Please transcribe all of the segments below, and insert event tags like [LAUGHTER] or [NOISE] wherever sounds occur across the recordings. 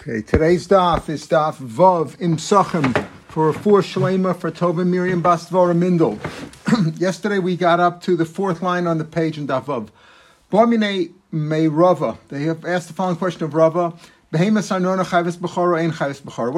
Okay, today's daf is daf Vav Im Sachem for four Shlema for Tova Miriam Bastvara Mindel. [CLEARS THROAT] Yesterday we got up to the fourth line on the page in daf Vav. Barmine me Rava. They have asked the following question of Rava. What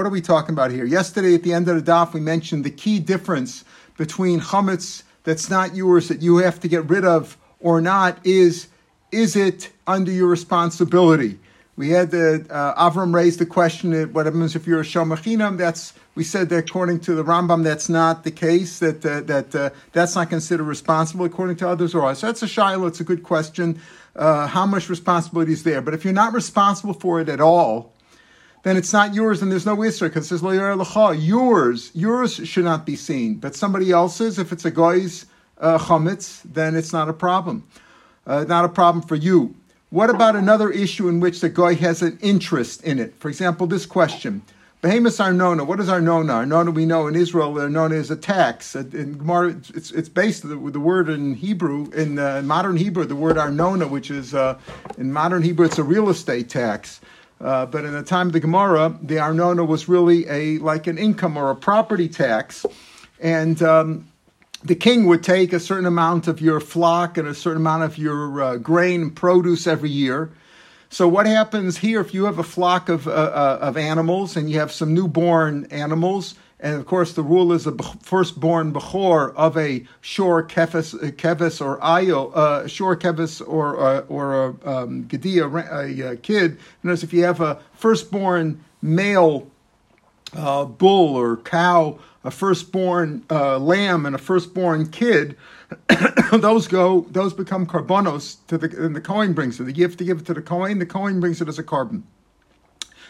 are we talking about here? Yesterday at the end of the daf we mentioned the key difference between chametz that's not yours that you have to get rid of or not is is it under your responsibility? We had the uh, Avram raised the question: What happens if you're a shomer chinam? That's we said that according to the Rambam, that's not the case. That uh, that uh, that's not considered responsible according to others. Or so that's a shiloh. It's a good question. Uh, how much responsibility is there? But if you're not responsible for it at all, then it's not yours, and there's no isra because it says lo Yours, yours should not be seen, but somebody else's. If it's a guy's uh, chametz, then it's not a problem. Uh, not a problem for you. What about another issue in which the guy has an interest in it? For example, this question. Behemoths arnona. What is arnona? Arnona we know in Israel arnona is a tax. In Gemara, it's it's based the, the word in Hebrew in uh, modern Hebrew the word arnona, which is uh, in modern Hebrew it's a real estate tax. Uh, but in the time of the Gemara, the arnona was really a like an income or a property tax, and um, the king would take a certain amount of your flock and a certain amount of your uh, grain produce every year. So what happens here if you have a flock of uh, uh, of animals and you have some newborn animals, and of course the rule is a firstborn bechor of a shore kevis, uh, kevis or ayo, uh, shore kevis or uh, or a um, gedia, a, a kid. Notice if you have a firstborn male uh, bull or cow a firstborn uh, lamb and a firstborn kid, [COUGHS] those go, those become korbanos to the, and the coin brings it. The gift to give it to the coin, the coin brings it as a korban.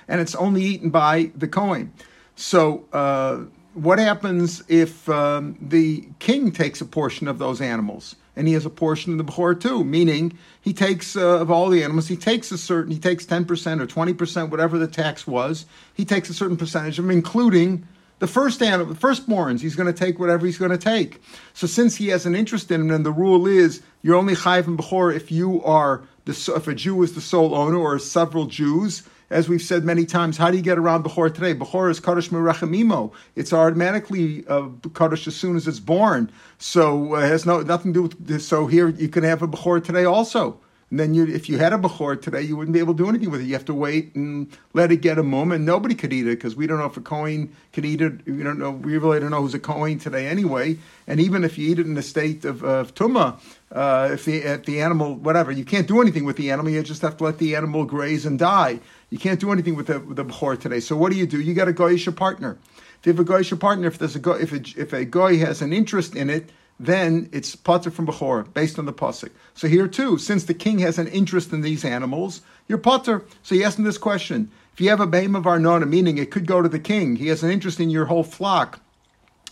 And it's only eaten by the coin. So, uh, what happens if um, the king takes a portion of those animals? and he has a portion of the Bechor too, meaning he takes uh, of all the animals, he takes a certain, he takes 10% or 20%, whatever the tax was, he takes a certain percentage of them, including the first animal, the firstborns, he's going to take whatever he's going to take. So since he has an interest in it, and the rule is you're only chayiv and bechor if you are the if a Jew is the sole owner or several Jews. As we've said many times, how do you get around Bechor today? Bechor is Kaddish Merachemimo. It's automatically uh, Kaddish as soon as it's born. So uh, has no nothing to do with this. So here you can have a Bechor today also. And then you, if you had a Bechor today, you wouldn't be able to do anything with it. You have to wait and let it get a mum, and nobody could eat it because we don't know if a Kohen could eat it. We don't know. We really don't know who's a Kohen today anyway. And even if you eat it in a state of, of tuma, uh, if the if the animal whatever, you can't do anything with the animal. You just have to let the animal graze and die. You can't do anything with the the Bechor today. So what do you do? You got to goyish a partner. If you have a goyish partner, if there's a go, if a, if a guy has an interest in it then it's potter from Bechor, based on the pasuk. So here too, since the king has an interest in these animals, you're potter. So he asked him this question: If you have a behem of arnona, meaning it could go to the king, he has an interest in your whole flock,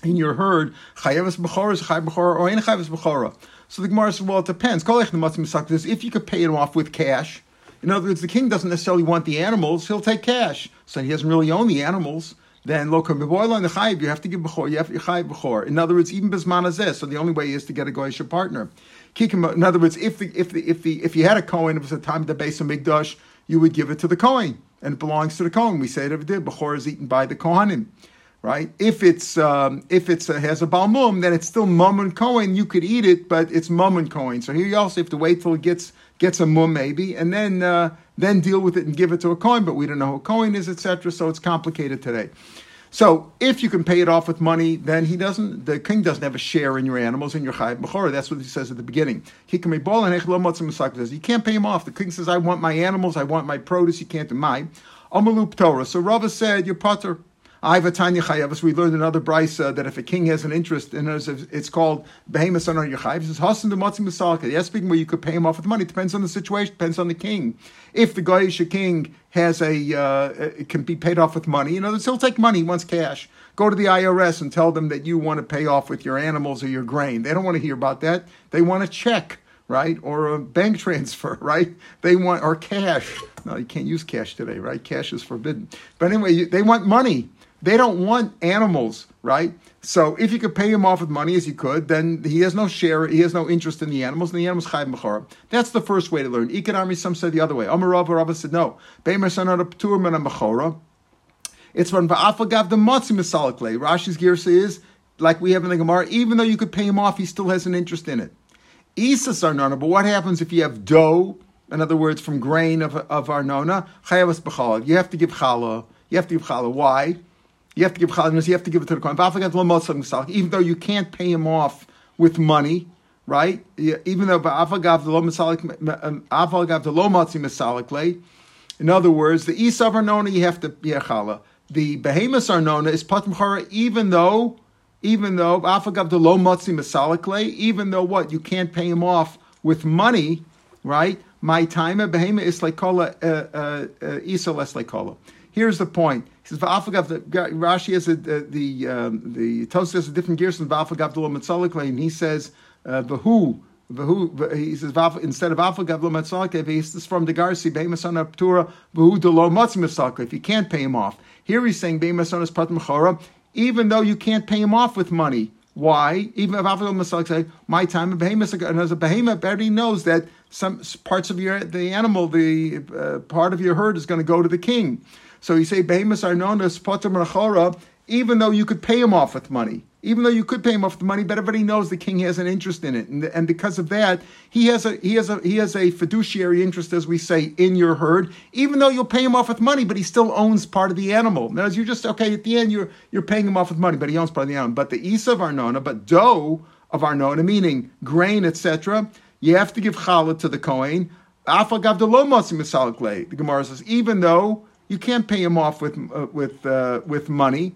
in your herd. Chayevas bechora is chay bechora or ain't chayevas bechora. So the Gemara says, well, it depends. If you could pay it off with cash, in other words, the king doesn't necessarily want the animals; he'll take cash, so he doesn't really own the animals then look on the chayiv, you have to give bechor, you have to chayiv bechor. In other words, even bisman so the only way is to get a goyish partner. In other words, if the if the if the if you had a Kohen, it was a time of the Beis HaMikdash, you would give it to the Kohen, and it belongs to the Kohen. We say it every day. Bechor is eaten by the Kohanim, right? If it's um, if it's uh, has a balmum, then it's still mum and Kohen. You could eat it, but it's mum and Kohen. So here you also have to wait till it gets gets a mum maybe, and then uh, then deal with it and give it to a coin. But we don't know who a coin is, etc. So it's complicated today. So if you can pay it off with money, then he doesn't. The king doesn't have a share in your animals in your chayiv bechora. That's what he says at the beginning. He can be says you can't pay him off. The king says I want my animals, I want my produce. You can't do my Torah. So Rava said you're potter. Tanya Chayavas, we learned another brisa that if a king has an interest in it, it's called Behemoth on your Chayav. It says Hasan Matzim Misalka. Yes, speaking where you could pay him off with money. Depends on the situation, depends on the king. If the Goyish king has a, uh, it can be paid off with money, You know, he'll take money, he wants cash. Go to the IRS and tell them that you want to pay off with your animals or your grain. They don't want to hear about that. They want a check right? Or a bank [LAUGHS] transfer, right? They want, or cash. No, you can't use cash today, right? Cash is forbidden. But anyway, they want money. They don't want animals, right? So if you could pay him off with money as you could, then he has no share, he has no interest in the animals, and the animals chayv mechora. That's the first way to learn. Economy, some said the other way. Amar Rav, Rav said no. Beimer sanad ptur men mechora. It's from va'afagav the matzi misalakle. Rashi's girsa is like we have in the Gemara. Even though you could pay him off, he still has an interest in it. Isa sarnana. But what happens if you have dough? In other words, from grain of of arnona, chayavas b'chala. You have to give challah. You have to give challah. Why? You have to give challah. You have to give it to the kohen. Even though you can't pay him off with money, right? Even though ba'afagav the lo matzi masalik In other words, the isav arnona you have to yeah challah. The behemoth arnona is patim even though even though afagav the lo matzi masalik even though what you can't pay him off with money, right? My time behema is like kola uh, uh, uh, isa less like. Here's the point. Says v'afagav the Rashi has a, the the um, the Tosfos has a different gears than v'afagav the lo and he says uh, v'hu. V'hu, he says instead of afagav lo matzalke, this is from the Garsi beimasana ptura v'hu de lo If you can't pay him off, here he's saying beimasana pat mechora, even though you can't pay him off with money. Why? Even if afagav matzalke say my time and as a behemoth, everybody knows that some parts of your the animal, the uh, part of your herd is going to go to the king. So you say known as potem even though you could pay him off with money. Even though you could pay him off with money, but everybody knows the king has an interest in it, and, and because of that, he has a he has a he has a fiduciary interest, as we say, in your herd. Even though you'll pay him off with money, but he still owns part of the animal. Now, as you're just okay at the end, you're you're paying him off with money, but he owns part of the animal. But the isa of Arnona, but dough of Arnona, meaning grain, etc., you have to give challah to the Kohen. The Gemara says, even though you can't pay him off with uh, with uh, with money,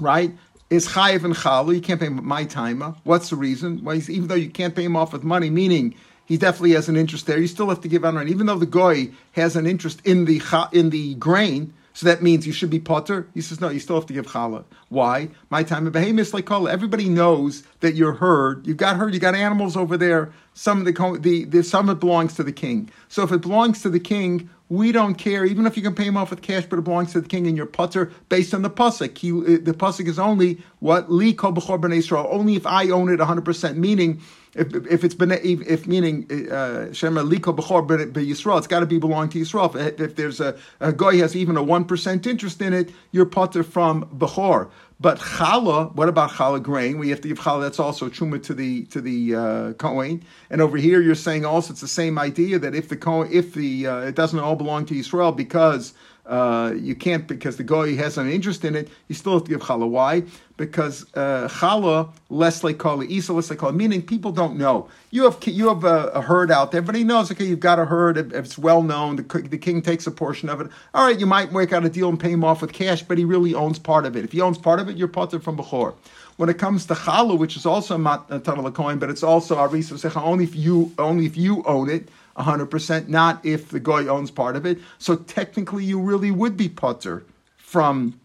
right? Is chayiv and chalu. You can't pay my timer. What's the reason? Well, even though you can't pay him off with money, meaning he definitely has an interest there. You still have to give on rent, even though the goy has an interest in the in the grain. So that means you should be potter. He says no, you still have to give challah. Why? My time of behemoth like challah. Everybody knows that you're herd. You've got herd. You got animals over there. Some of the, the, the some of it belongs to the king. So if it belongs to the king, we don't care, even if you can pay him off with cash, but it belongs to the king and your putter based on the pasuk. He, uh, the pasuk is only what li kol b'chor Israel. Only if I own it 100 percent. Meaning, if, if it's been if, meaning uh, shema li kol b'chor b'Yisrael, it's got to be belong to Yisrael. If, if there's a, a guy has even a one percent interest in it, you're putter from b'chor. But challah, what about challah grain? We have to give challah. That's also truma to the to the uh, kohen. And over here, you're saying also it's the same idea that if the kohen, if the uh, it doesn't all belong to Israel because uh, you can't because the goy has an interest in it. You still have to give challah. Why? Because uh, less like call isa less like call. Meaning people don't know. You have you have a, a, herd out there. Everybody knows. Okay, you've got a herd. It's well known, the, the king takes a portion of it. All right, you might work out a deal and pay him off with cash, but he really owns part of it. If he owns part of it, you're potter from before. When it comes to challah, which is also a matanah coin, but it's also arisa only if you only if you own it. 100%, not if the guy owns part of it. So technically, you really would be putter from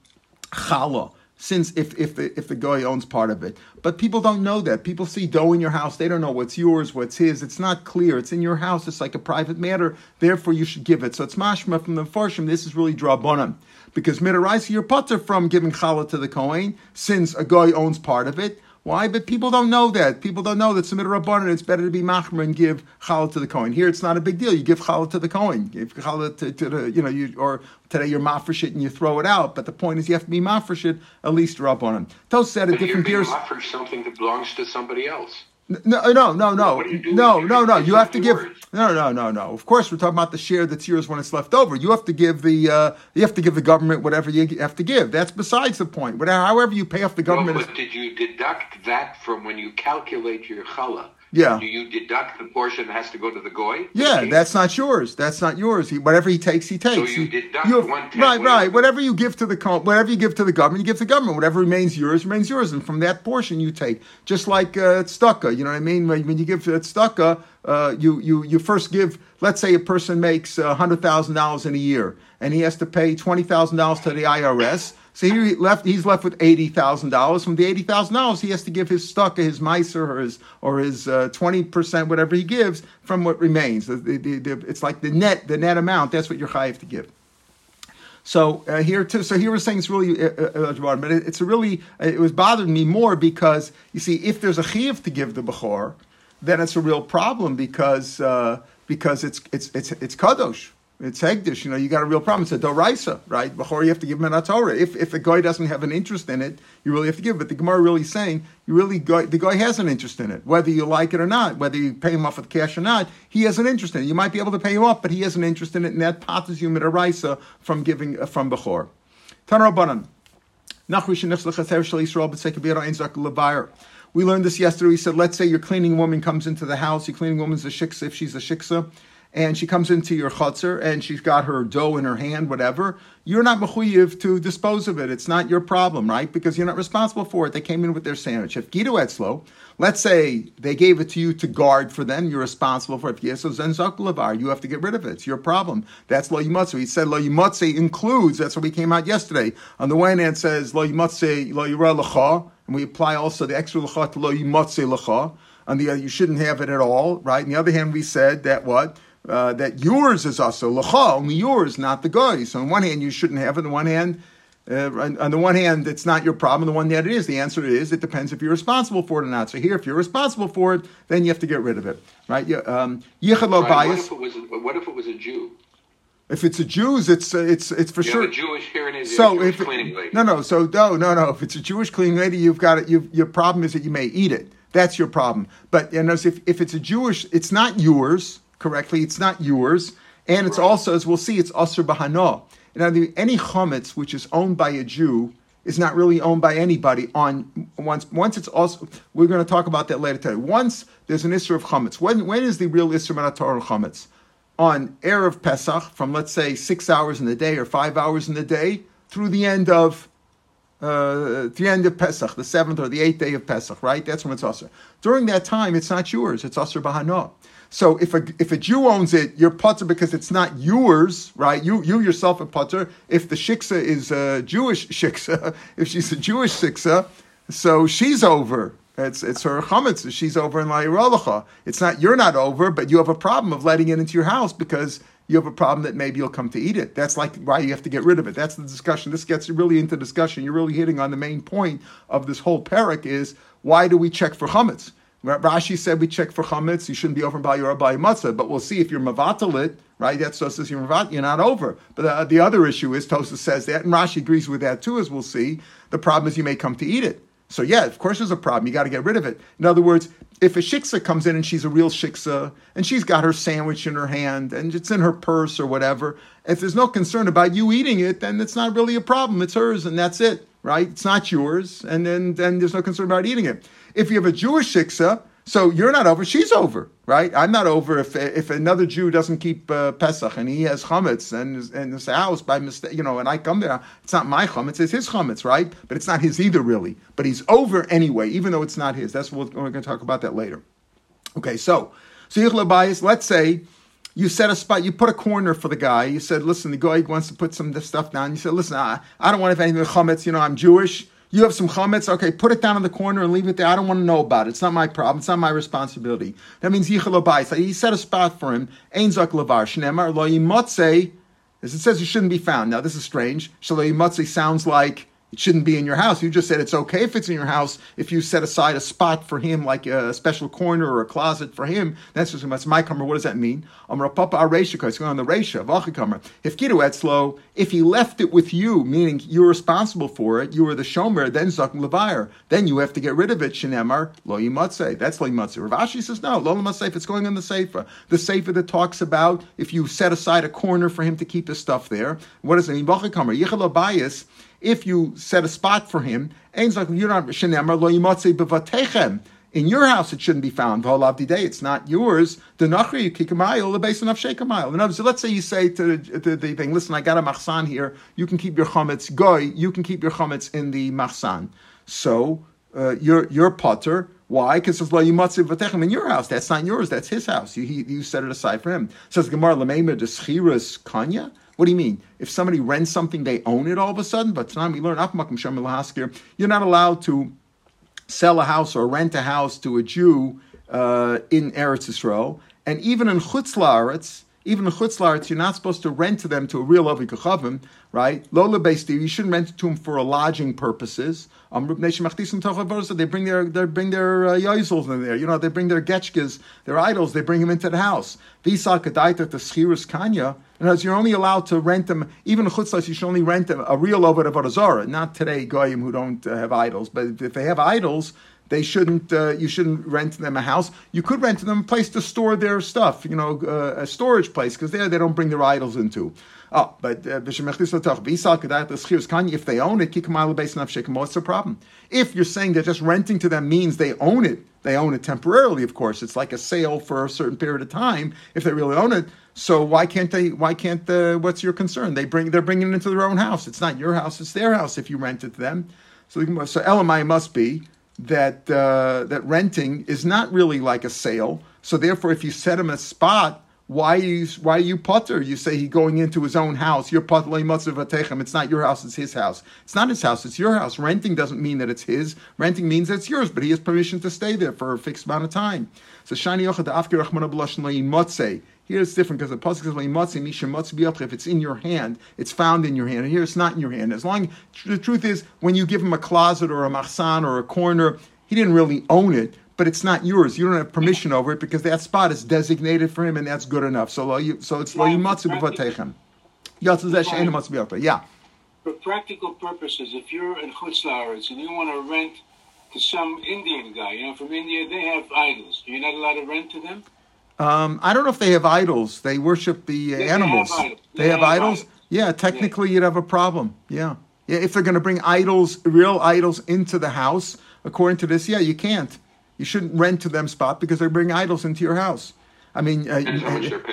challah since if, if the if the guy owns part of it. But people don't know that. People see dough in your house. They don't know what's yours, what's his. It's not clear. It's in your house. It's like a private matter. Therefore, you should give it. So it's mashma from the farshim. This is really drabonim. Because midaraisa, you're putter from giving challah to the Kohen, since a guy owns part of it. Why? But people don't know that. People don't know that Samid Rabbanan, it's better to be machmer and give challah to the coin. Here, it's not a big deal. You give challah to the Kohen. Give challah to, to, the, you know, you, or today you're mafresh it and you throw it out. But the point is you have to be mafresh it, at least Rabbanan. Tos said a different being something that belongs to somebody else. No, no, no, no, no, no, no. You have to give. No, no, no, no. Of course, we're talking about the share that's yours when it's left over. You have to give the. Uh, you have to give the government whatever you have to give. That's besides the point. Whatever, however you pay off the government. Well, but did you deduct that from when you calculate your challah? Yeah. Do you deduct the portion that has to go to the goy? Yeah, that's not yours. That's not yours. He, whatever he takes, he takes. So you deduct you have, one tenth. Right, right. Whatever you give to the whatever you give to the government, you give to the government. Whatever remains yours remains yours, and from that portion you take. Just like uh, tzedakah, you know what I mean? When, when you give tzedakah, uh, you you you first give. Let's say a person makes hundred thousand dollars in a year, and he has to pay twenty thousand dollars to the IRS. So he left. He's left with eighty thousand dollars. From the eighty thousand dollars, he has to give his stuck, his miser, or his or his uh, twenty percent, whatever he gives from what remains. The, the, the, it's like the net, the net amount. That's what you're chayiv to give. So uh, here too. So here we're saying it's really, uh, uh, uh but it, it's really. It was bothering me more because you see, if there's a chiv to give the bechor, then it's a real problem because uh, because it's it's it's it's kadosh. It's Hegdish, you know, you got a real problem. It's a Doraisa, right? Before you have to give him an Torah. If, if a guy doesn't have an interest in it, you really have to give. But the Gemara really saying, you really the guy has an interest in it, whether you like it or not, whether you pay him off with cash or not, he has an interest in it. You might be able to pay him off, but he has an interest in it, and that patters you Midaraisa from giving uh, from Bechor. Tanarabanan. We learned this yesterday. We said, let's say your cleaning woman comes into the house. Your cleaning woman's a shiksa if she's a shiksa and she comes into your chutzner and she's got her dough in her hand, whatever, you're not mechuyev to dispose of it. It's not your problem, right? Because you're not responsible for it. They came in with their sandwich. If Guido Etzlo, let's say they gave it to you to guard for them, you're responsible for it. Yes, so Zenzak you have to get rid of it. It's your problem. That's lo yimotze. He said lo yimotze includes, that's what we came out yesterday. On the one hand, says lo yimotze lo yira lecha, and we apply also the extra lecha to lo yimotze lecha. On the other, you shouldn't have it at all, right? On the other hand, we said that what? Uh, that yours is also lacha, only yours, not the guy. So on one hand, you shouldn't have it. On one hand, uh, on the one hand, it's not your problem. On the one hand, it is. The answer is it depends if you're responsible for it or not. So here, if you're responsible for it, then you have to get rid of it, right? Um, right. What if it was? What if it was a Jew? If it's a Jews, it's uh, it's it's for you sure. a Jewish here it is. So if cleaning lady. no no so no no no if it's a Jewish cleaning lady, you've got it. You've, your problem is that you may eat it. That's your problem. But you know, if if it's a Jewish, it's not yours correctly. It's not yours, and it's also, as we'll see, it's asr bahano. Now, any chametz which is owned by a Jew is not really owned by anybody. On once, once it's also, we're going to talk about that later today. Once there's an issue of chametz. When when is the real issue of chametz? On erev Pesach, from let's say six hours in the day or five hours in the day through the end of uh, the end of Pesach, the seventh or the eighth day of Pesach, right? That's when it's usher. During that time, it's not yours. It's usher bahano. So if a if a Jew owns it, you're putter because it's not yours, right? You you yourself a putter. If the shiksa is a Jewish shiksa, [LAUGHS] if she's a Jewish shiksa, so she's over. It's it's her chametz. She's over in la'iralacha. It's not you're not over, but you have a problem of letting it into your house because you have a problem that maybe you'll come to eat it. That's like why you have to get rid of it. That's the discussion. This gets really into discussion. You're really hitting on the main point of this whole parak is why do we check for chametz? Rashi said we check for chametz. You shouldn't be over by your by matzah, but we'll see if you're mavatal right? That's Tosus you're mavat, you're not over. But uh, the other issue is Tosus says that, and Rashi agrees with that too, as we'll see. The problem is you may come to eat it. So yeah, of course there's a problem. You got to get rid of it. In other words, if a shiksa comes in and she's a real shiksa and she's got her sandwich in her hand and it's in her purse or whatever, if there's no concern about you eating it, then it's not really a problem. It's hers and that's it, right? It's not yours, and then then there's no concern about eating it. If you have a Jewish shiksa, so you're not over, she's over, right? I'm not over if if another Jew doesn't keep uh, Pesach and he has chametz and in his house by mistake, you know, and I come there, it's not my chametz, it's his chametz, right? But it's not his either, really. But he's over anyway, even though it's not his. That's what we're, going to talk about that later. Okay, so so bias. Let's say you set a spot, you put a corner for the guy. You said, listen, the guy wants to put some of this stuff down. You said, listen, I, I don't want to have anything with chametz. You know, I'm Jewish. You have some chametz, okay, put it down in the corner and leave it there. I don't want to know about it. It's not my problem. It's not my responsibility. That means So he set a spot for him. Ein zak lavar shnemar lo yimotze. As it says, it shouldn't be found. Now this is strange. Shalo sounds like it shouldn't be in your house. You just said it's okay if it's in your house if you set aside a spot for him, like a special corner or a closet for him. That's just that's my kammer. What does that mean? It's going on the Resha, Vachikammer. If Gidu Etzlo, if he left it with you, meaning you're responsible for it, you were the shomer, then Zak Levire, then you have to get rid of it, Shinemar, Lo Yimatse. That's Lo Yimatse. Ravashi says, no, Lo if it's going on the Sefer. The Sefer that talks about if you set aside a corner for him to keep his stuff there. What does it mean? Vachikammer. Yichel if you set a spot for him, in your house it shouldn't be found. It's not yours. The the. In other words, let's say you say to, to the thing, listen, I got a machsan here. You can keep your chametz goy. You can keep your chametz in the machsan. So uh, your your potter. Why? Because it's lo yimatziv v'techem in your house. That's not yours. That's his house. You he, you set it aside for him. Says Gemara lemeimer deschiras kanya. What do you mean? If somebody rents something, they own it all of a sudden? But tonight we learn, you're not allowed to sell a house or rent a house to a Jew uh, in Eretz Yisrael. And even in Chutz La'aretz, even the chutzlarts, you're not supposed to rent to them to a real Ovdei Kochavim, right? Lola based you shouldn't rent to them for lodging purposes. Um, they bring their they bring their uh, in there. You know, they bring their getchkas, their idols. They bring them into the house. Visa kadaita to schirus kanya. And as you're only allowed to rent them, even chutzlas, you should only rent them a real Ovid of. Not today goyim who don't uh, have idols, but if they have idols, they shouldn't. Uh, you shouldn't rent them a house. You could rent them a place to store their stuff. You know, uh, a storage place because there they don't bring their idols into. Oh, but uh, if they own it, what's the problem? If you're saying that just renting to them means they own it, they own it temporarily. Of course, it's like a sale for a certain period of time. If they really own it, so why can't they? Why can't the? What's your concern? They bring they're bringing it into their own house. It's not your house. It's their house. If you rent it to them, so so LMI must be that uh, that renting is not really like a sale. So therefore, if you set him a spot, why you why you putter? You say he's going into his own house. You're putter It's not your house; it's his house. It's not his house; it's your house. Renting doesn't mean that it's his. Renting means that it's yours, but he has permission to stay there for a fixed amount of time. So shani yochad here it's different because the pasuk says "Leimatzi misha matzi If it's in your hand, it's found in your hand. And here it's not in your hand. As long the truth is, when you give him a closet or a machsan or a corner, he didn't really own it, but it's not yours. You don't have permission over it because that spot is designated for him, and that's good enough. So so it's lo yimatzi b'vatechem. Yeah. For practical purposes, if you're in Chutz and you want to rent to some Indian guy, you know, from India, they have idols. You're not allowed to rent to them. Um, I don't know if they have idols. They worship the uh, they, animals. They have, idols. They have idols? idols? Yeah, technically yeah. you'd have a problem. Yeah. Yeah, if they're going to bring idols, real idols into the house, according to this, yeah, you can't. You shouldn't rent to them spot because they bring idols into your house. I mean, uh,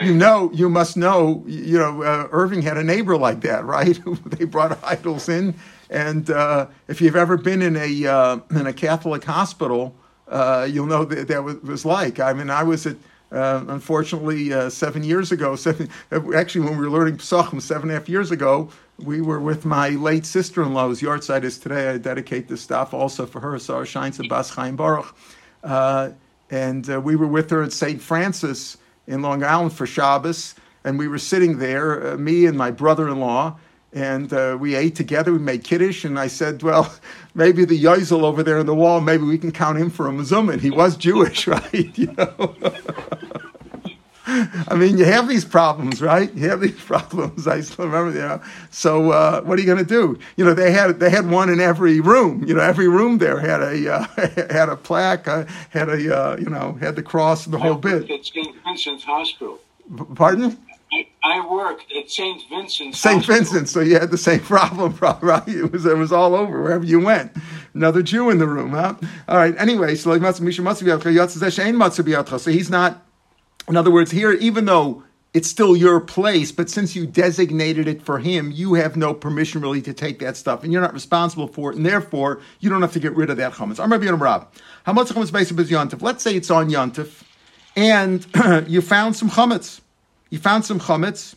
you, know, you must know. You know, uh, Irving had a neighbor like that, [LAUGHS] right? they brought [LAUGHS] idols in, and uh, if you've ever been in a uh, in a Catholic hospital, uh, you'll know that that was like. I mean, I was at uh, unfortunately, uh, seven years ago, seven, actually, when we were learning Pesachim seven and a half years ago, we were with my late sister in law, whose yahrzeit is today. I dedicate this stuff also for her, Sarah Shines Bas Chaim Baruch. Uh, and uh, we were with her at St. Francis in Long Island for Shabbos. And we were sitting there, uh, me and my brother in law, and uh, we ate together. We made kiddush, and I said, "Well, maybe the Yozel over there in the wall, maybe we can count him for a mezuman. He was Jewish, [LAUGHS] right? You know." [LAUGHS] I mean, you have these problems, right? You have these [LAUGHS] problems. I still remember, you know. So, uh, what are you going to do? You know, they had they had one in every room. You know, every room there had a uh, had a plaque, uh, had a uh, you know, had the cross and the whole bit. At St. Vincent's Hospital. Pardon? I, worked at St. Vincent's. St. Vincent, so you had the same [LAUGHS] problem, right? It was it was all over wherever you went. Another Jew in the room, huh? All right. Anyway, so he's not. In other words, here, even though it's still your place, but since you designated it for him, you have no permission really to take that stuff, and you're not responsible for it, and therefore you don't have to get rid of that chametz. I'm Rabbi Rab. How much chametz basically is yontif? Let's say it's on yontif, and [CLEARS THROAT] you found some chametz. You found some chametz.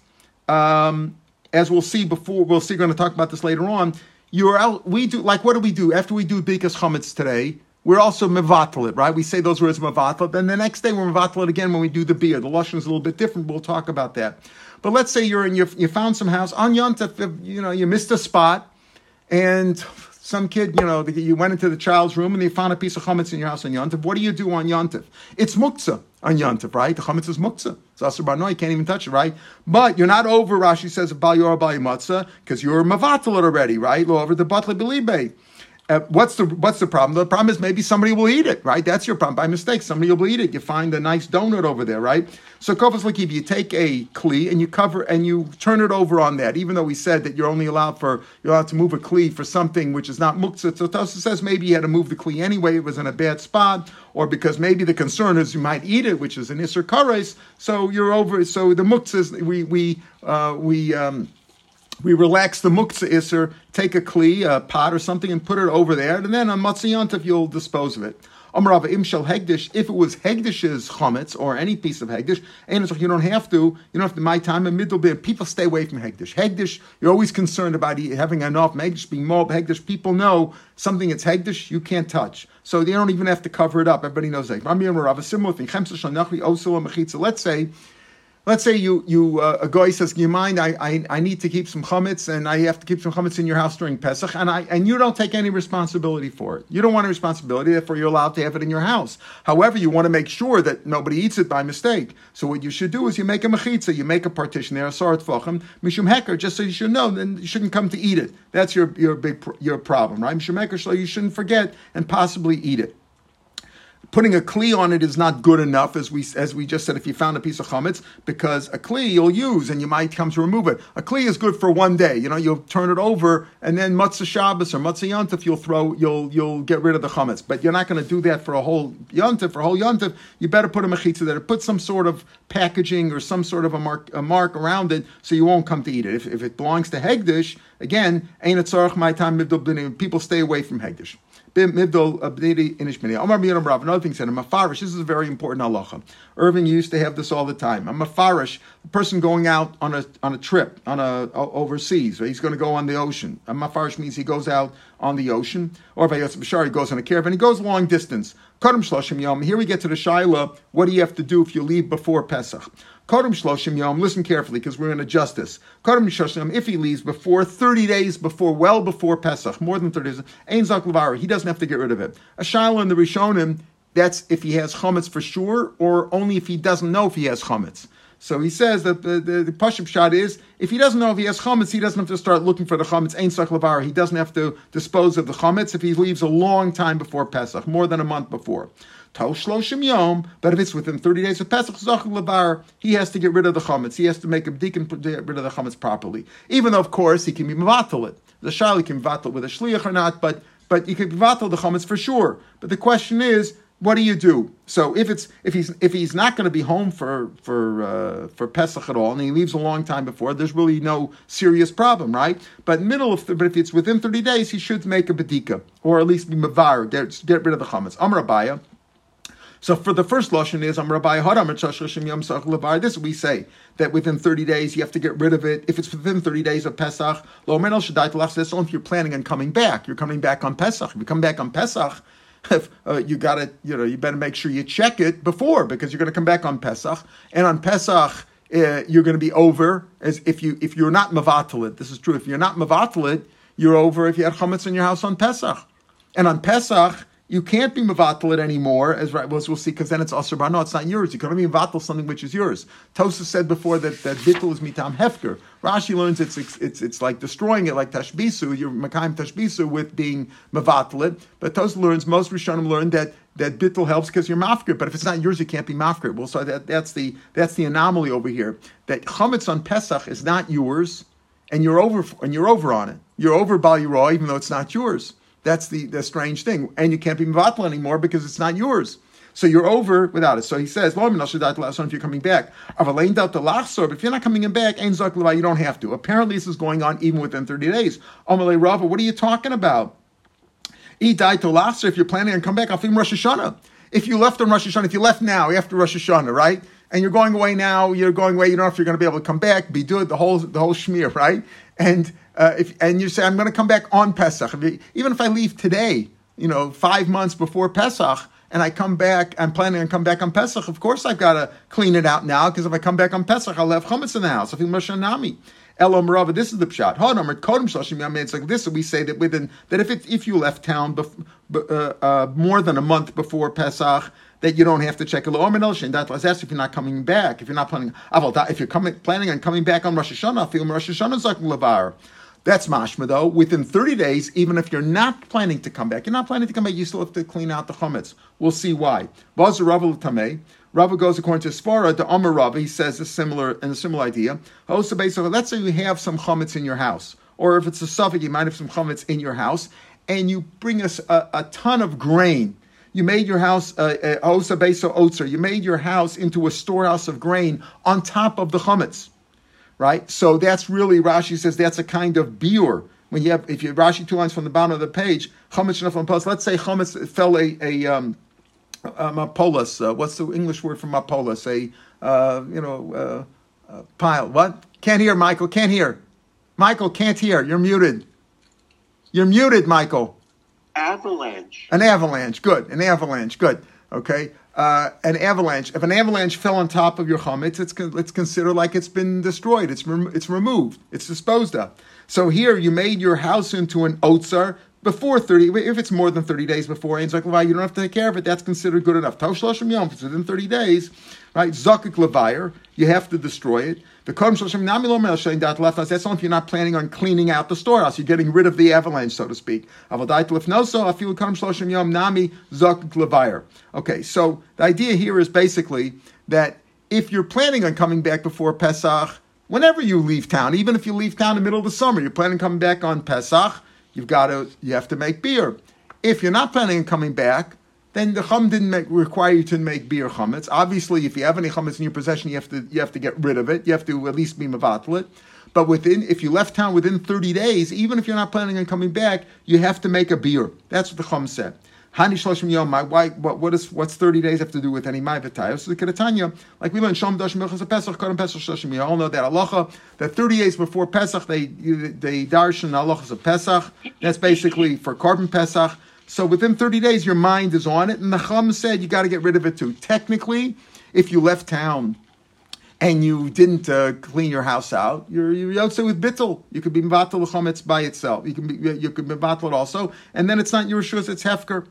Um, as we'll see before, we'll see. We're going to talk about this later on. You're out. We do like what do we do after we do bikas chametz today? We're also mevatel it, right? We say those words mevatel. Then the next day we're mevatel it again when we do the beer. The lashon is a little bit different. We'll talk about that. But let's say you're in you, you found some house on Yontif. You know you missed a spot, and some kid, you know, you went into the child's room and they found a piece of chametz in your house on Yontif. What do you do on Yontif? It's muktzah on Yontif, right? The chametz is muktzah. It's asur no, you can't even touch it, right? But you're not over, Rashi says, bal yor bal because you're mavatal already, right? Over the batle belibe. Uh, what's the what's the problem? The problem is maybe somebody will eat it, right? That's your problem. By mistake, somebody will eat it. You find a nice donut over there, right? So kofas lakiv, you take a kli and you cover and you turn it over on that. Even though we said that you're only allowed for you're allowed to move a kli for something which is not muktzah. So Tosa says maybe you had to move the kli anyway. It was in a bad spot, or because maybe the concern is you might eat it, which is an iser kares. So you're over. So the muktzah we we uh, we. Um, we relax the muktzah iser, take a kli, a pot or something, and put it over there, and then on matzah you'll dispose of it. Amrava imshel hegdish. If it was hegdish's chametz or any piece of hegdish, and it's like you don't have to. You don't have to. My time in middle bit. People stay away from hegdish. Hegdish. You're always concerned about having enough hegdish being mob hegdish. People know something that's hegdish you can't touch, so they don't even have to cover it up. Everybody knows that. Let's say let's say you you uh, a guy says, "You mind? I, I I need to keep some chametz, and I have to keep some chametz in your house during Pesach, and I and you don't take any responsibility for it. You don't want a responsibility, therefore you're allowed to have it in your house. However, you want to make sure that nobody eats it by mistake. So what you should do is you make a mechitza, you make a partition there, a sarat fachem, mishum heker, just so you should know, then you shouldn't come to eat it. That's your your big your problem, right? Mishum heker, so you shouldn't forget and possibly eat it putting a kli on it is not good enough, as we as we just said. If you found a piece of chametz, because a kli you'll use and you might come to remove it. A kli is good for one day. You know, you'll turn it over and then matzah Shabbos or matzah yontif, you'll throw, you'll you'll get rid of the chametz. But you're not going to do that for a whole yontif. For a whole yontif, you better put a mechitza there. Put some sort of packaging or some sort of a mark a mark around it so you won't come to eat it. If, if it belongs to hegdish, again, ain't it my time People stay away from hegdish. Uh, Rav. Another thing said, a mafarish. This is a very important halacha. Irving used to have this all the time. A mafarish, a person going out on a on a trip, on a overseas, he's going to go on the ocean. A mafarish means he goes out on the ocean, or if he goes on a caravan, he goes long distance. Here we get to the Shaila. What do you have to do if you leave before Pesach? Kodem Shloshim Yom, listen carefully because we're going to adjust this. Shloshim if he leaves before 30 days before, well before Pesach, more than 30 days, Ein Zak he doesn't have to get rid of it. A Shiloh in the Rishonim, that's if he has chametz for sure, or only if he doesn't know if he has chametz. So he says that the, the, the Pashim shot is if he doesn't know if he has chametz, he doesn't have to start looking for the chametz. Ein sak levar. He doesn't have to dispose of the chametz if he leaves a long time before Pesach, more than a month before. Tal shloshim yom, but if it's within 30 days of Pesach, Zach Lavar, he has to get rid of the chametz. He has to make a deacon get rid of the chametz properly. Even though, of course, he can be mavatal it. The shali can vatal with a shliach or not, but but you can vatal the chametz for sure. But the question is, what do you do? So if it's if he's if he's not going to be home for for uh, for Pesach at all, and he leaves a long time before, there's really no serious problem, right? But middle of the, but if it's within thirty days, he should make a bedika or at least be mavar, get, get rid of the chametz. Amar Abaye. So for the first lashon is I'm Rabbi Haram This we say that within 30 days you have to get rid of it. If it's within 30 days of Pesach, Lo. That's only if you're planning on coming back. You're coming back on Pesach. If you come back on Pesach, [LAUGHS] if, uh, you got to, you know, you better make sure you check it before because you're going to come back on Pesach. And on Pesach, uh, you're going to be over as if you if you're not mavatalit. This is true. If you're not mavatalit, you're over if you had chametz in your house on Pesach. And on Pesach, you can't be mevatel it anymore, as right, we'll, we'll see, because then it's asr No, it's not yours. You can only be mevatel something which is yours. Tosa said before that that bittul is mitam hefker. Rashi learns it's, it's it's it's like destroying it, like tashbisu. You're makayim tashbisu with being mevatel it. But Tosa learns most Rishonim learn that that bittul helps because you're mafkir. But if it's not yours, you can't be mafkir. Well, so that, that's the that's the anomaly over here. That chametz on Pesach is not yours, and you're over and you're over on it. You're over bal even though it's not yours. That's the, the strange thing. And you can't be Mavatal anymore because it's not yours. So you're over without it. So he says, if you're coming back. But if you're not coming in back, you don't have to. Apparently, this is going on even within 30 days. Amalei Rava, what are you talking about? If you're planning on come back, I'll Rosh Hashanah. If you left on Rosh Hashanah, if you left now after Rosh Hashanah, right? And you're going away now, you're going away, you don't know if you're going to be able to come back, be do it, the whole, the whole schmear, right? And uh, if, and you say, I'm going to come back on Pesach. If you, even if I leave today, you know, five months before Pesach, and I come back, I'm planning on come back on Pesach, of course I've got to clean it out now, because if I come back on Pesach, I'll have chametz in the house. Elam Rava, this is the pshat. It's like this. We say that within that if it, if you left town bef, uh, uh, more than a month before Pesach, that you don't have to check a lo oh, That's if you're not coming back. If you're not planning, if you're coming, planning on coming back on Rosh Hashanah, feel Rosh Hashanah zakum levar. That's mashma though. Within 30 days, even if you're not planning to come back, you're not planning to come back, you still have to clean out the chametz. We'll see why. Baz Rava Tameh. Rava goes according to Svara, the Amar Rava, he says a similar and a similar idea. Let's say you have some chametz in your house, or if it's a suffix, you might have some chametz in your house, and you bring us a, a, ton of grain. You made your house uh, uh, You made your house into a storehouse of grain on top of the chametz right? So that's really Rashi says that's a kind of biur. When you have, if you Rashi two lines from the bottom of the page, chametz shenafel post. Let's say chametz fell a a um. Uh, what's the English word for mapolis? A uh, you know uh, pile. What? Can't hear, Michael. Can't hear. Michael can't hear. You're muted. You're muted, Michael. Avalanche. An avalanche. Good. An avalanche. Good. Okay. uh, an avalanche. If an avalanche fell on top of your chametz, it's it's considered like it's been destroyed. It's rem- it's removed. It's disposed of. So here you made your house into an otzar before 30, if it's more than 30 days before, and it's like, well, you don't have to take care of it, that's considered good enough. If it's within 30 days, right, Zakik you have to destroy it. That's only if you're not planning on cleaning out the storehouse. You're getting rid of the avalanche, so to speak. Okay, so the idea here is basically that if you're planning on coming back before Pesach, whenever you leave town, even if you leave town in the middle of the summer, you're planning on coming back on Pesach, you've got to you have to make beer. If you're not planning on coming back, then the chum didn't make, require you to make beer chametz. Obviously, if you have any chametz in your possession, you have to you have to get rid of it. You have to at least be mevatel But within, if you left town within 30 days, even if you're not planning on coming back, you have to make a beer. That's what the chum said. Hani shloshim yom. My why? What, what is what's thirty days have to do with any ma'avetayos? So the Kedatanya, like we learned Shom Dash Milchas Pesach, Kodem Pesach shloshim. You all know that halacha that thirty days before Pesach they they darshan halachas of Pesach. That's basically for korban Pesach. So within 30 days, your mind is on it. And the Chum said you got to get rid of it too. Technically, if you left town and you didn't uh, clean your house out, you're you're also with bittel. You could be mavatel chametz by itself. You can be you could be mavatel it also, and then it's not your shus, it's hefker.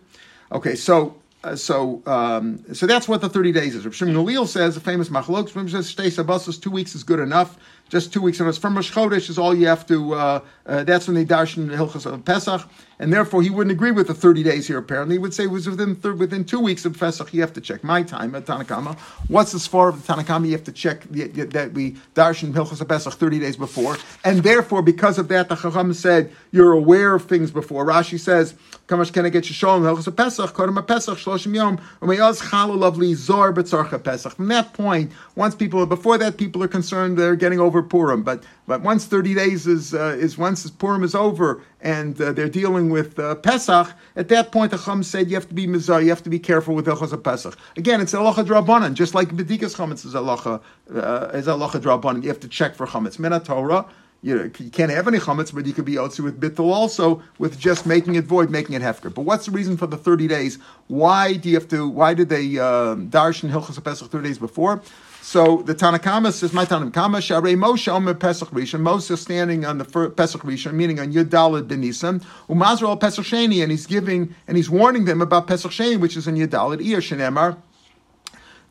Okay, so uh, so um, so that's what the thirty days is. Rav Shimon says the famous machlok. says shtei sabbasos, two weeks is good enough just two weeks and it's from Rosh Chodesh is all you have to. Uh, uh, that's when they darshan Hilchas of Pesach, and therefore he wouldn't agree with the thirty days here. Apparently, he would say it was within within two weeks of Pesach. You have to check my time at Tanna Kamma. What's the far of the Tanna Kamma? You have to check the, the, that we darshan Hilchas of Pesach thirty days before, and therefore because of that, the Chacham said you're aware of things before. Rashi says, "Kamash can I get Shishon Hilchas of Pesach? Kodem Pesach Shloshim Yom Chala Lovely Zor Pesach." From that point, once people before that, people are concerned they're getting over Purim, but but once thirty days is uh, is once Purim is over and uh, they're dealing with uh, Pesach, at that point the Chum said you have to be mizar, you have to be careful with Hilchos of Pesach. Again, it's alacha drabanan, just like Bedikas chametz is alacha uh, is alacha drabanan. You have to check for chametz. Mena Torah. You, know, you can't have any chametz, but you could be otzi with bittul also with just making it void, making it hefker. But what's the reason for the thirty days? Why do you have to? Why did they uh, darshan hilchos pesach thirty days before? So the Tanna Kamma says, "My Tanna Kamma Sharei Moshe Omer Pesach Rishon." Moshe is standing on the first Pesach Rishon, meaning on Yud Benisim, Umazral Pesach Sheni, and he's giving and he's warning them about Pesach Sheni, which is in Yud Daled Iyar Shenemar.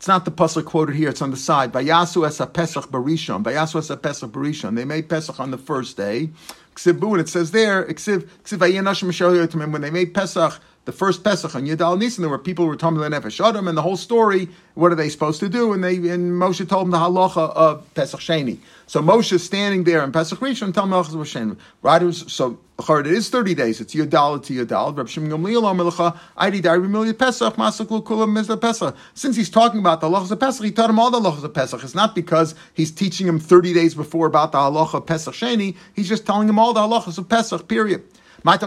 It's not the pasuk quoted here; it's on the side. Bayasu es Pesach barishon. Bayasu es Pesach barishon. They made Pesach on the first day. Ksibu, and it says there, when they made Pesach the first Pesach on Yudal Nisan, there were people who were Tamil Nefesh Adam, and the whole story, what are they supposed to do? And they and Moshe told them the halacha of Pesach Sheni. So Moshe is standing there in Pesach Rishon, tell Melchus Sheni. Right? So it is 30 days. It's Yudal to Yudal. Reb Shimon Gamliel Amelacha, Aidi Dari Pesach, Pesach. Since he's talking about the halachas of Pesach, he taught him all the halachas of Pesach. It's not because he's teaching him 30 days before about the halacha of Pesach Sheni. He's just telling him all the halachas of Pesach, period. What's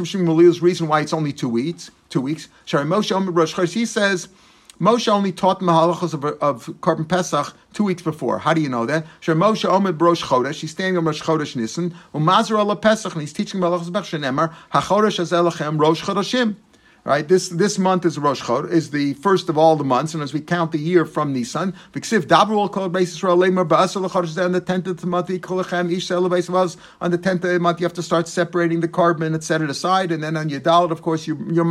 Rav Shimon reason why it's only two weeks? Two weeks. Shari Moshe He says Moshe only taught the halachas of, of korban Pesach two weeks before. How do you know that? Shari Moshe Omed Rosh Chodesh. He's standing on Rosh Chodesh Nisan. Umazar Allah Pesach, and he's teaching Pesach. Shenemar HaChodesh Azelachem Rosh Chodeshim. Right, this this month is Rosh Chod, is the first of all the months, and as we count the year from Nisan, Viksiv Dabra will call basis for Alemer Ba'asal on the tenth of the month, Kolachem Ish was on the tenth of the month. You have to start separating the korban and set it aside, and then on Yadalit, of course, you, you're.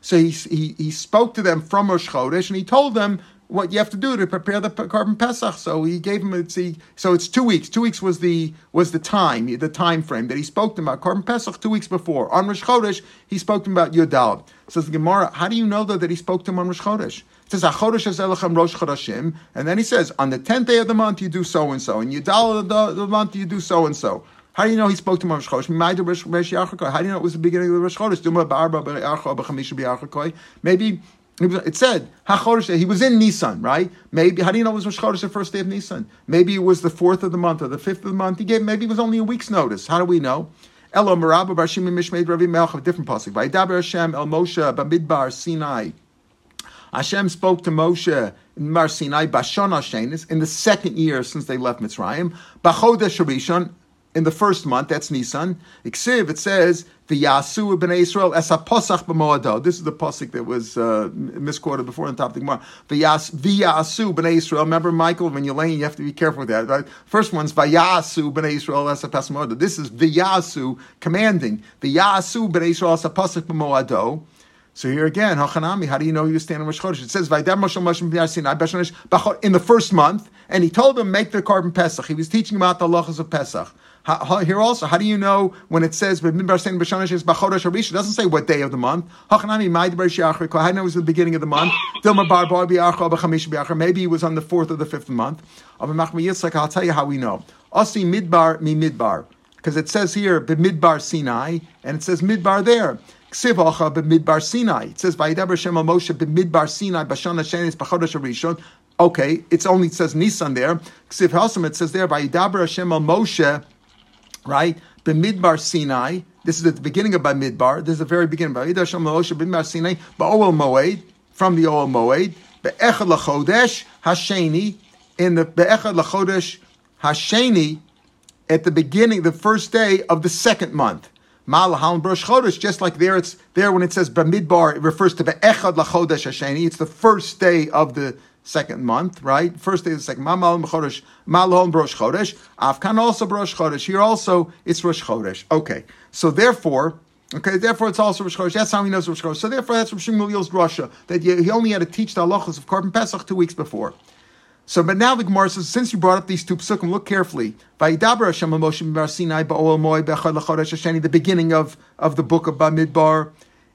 So he, he he spoke to them from Rosh Chodesh, and he told them what you have to do to prepare the korban pesach. So he gave him it's the, so it's two weeks. Two weeks was the was the time the time frame that he spoke to him about korban pesach two weeks before. On Rosh Chodesh he spoke to him about Yudal. Says the Gemara, how do you know though that he spoke to him on Rosh Chodesh? It says Achodesh Elechem Rosh Chodeshim, and then he says on the tenth day of the month you do so and so, and Yudal of the, the month you do so and so. How do you know he spoke to him on Rosh Chodesh? How do you know it was the beginning of the Rosh Chodesh? Maybe it said Hachodesh. He was in Nisan, right? Maybe how do you know it was Rosh the first day of Nisan? Maybe it was the fourth of the month or the fifth of the month. He gave. Maybe it was only a week's notice. How do we know? Elo Merabah Barshim Mishmeid Ravi Melch, a different pasuk. Vaydaber Hashem El Moshe Bamidbar Sinai. Hashem spoke to Moshe in Mar Sinai Bashon Hashenis in the second year since they left Mitzrayim. Bachodesh Rishon in the first month, that's Nisan. Iksiv, it says, V'yasu b'nei Israel es posach b'moado. This is the posik that was uh, misquoted before on top of the Gemara. V'yasu b'nei Israel. Remember, Michael, when you're laying, you have to be careful with that. Right? First one's V'yasu b'nei Israel es moado. This is V'yasu, commanding. V'yasu b'nei Israel es posach b'moado. So here again, Hachanami, how do you know he was standing Rosh Chodesh? It says, in the first month, and he told them, make the korban Pesach. He was teaching about the halachas of Pesach. here also, how do you know when it says, it doesn't say what day of the month. Hachanami, how do it was the beginning of the month? Maybe he was on the fourth or the fifth month. I'll tell you how we know. Asi midbar mi midbar. Because it says here, midbar Sinai, and it says midbar there. B'midbar Sinai. It says Vayidaber Shem Moshe b'midbar Sinai b'shana shenis b'chodesh harishon. Okay, it's only it says Nisan there. Ksiv it says there Vayidaber Hashem Moshe, right? B'midbar Sinai. This is at the beginning of Bamidbar. This is the very beginning. Vayidaber Hashem Moshe b'midbar Sinai ba'ol moed from the Oel moed be'echad lachodesh hasheni in the be'echad lachodesh hasheni at the beginning, the first day of the second month. Malahal Brosh Chodesh, just like there, it's there when it says Bamidbar, it refers to Be'echad Lachodesh Hasheni. It's the first day of the second month, right? First day of the second. Mamal Chodesh, Malahal Chodesh. Afkan also Brosh Chodesh. Here also it's Rosh Chodesh. Okay, so therefore. Okay, therefore it's also Rosh Chodesh. That's how he knows Rosh Chodesh. So therefore that's from Shmuel Russia that he only had to teach the halachas of Korban Pesach two weeks before. So, but now the Gemara says, since you brought up these two psukim, look carefully. The beginning of, of the book of Bamidbar.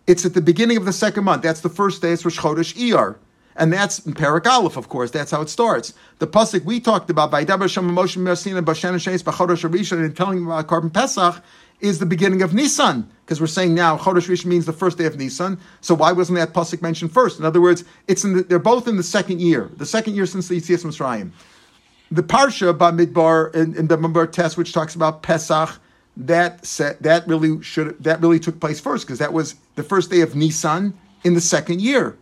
It's at the beginning of the second month. That's the first day. It's Rosh Chodesh Iyar. And that's in Parak Aleph, of course. That's how it starts. The pasuk we talked about, and telling about Korban Pesach, is the beginning of Nisan, because we're saying now Chodesh Rishon means the first day of Nisan. So why wasn't that pasuk mentioned first? In other words, it's in the, they're both in the second year, the second year since the Yetzias Mitzrayim. The parsha by Midbar in, in the Midbar test, which talks about Pesach, that set, that really should that really took place first because that was the first day of Nisan in the second year.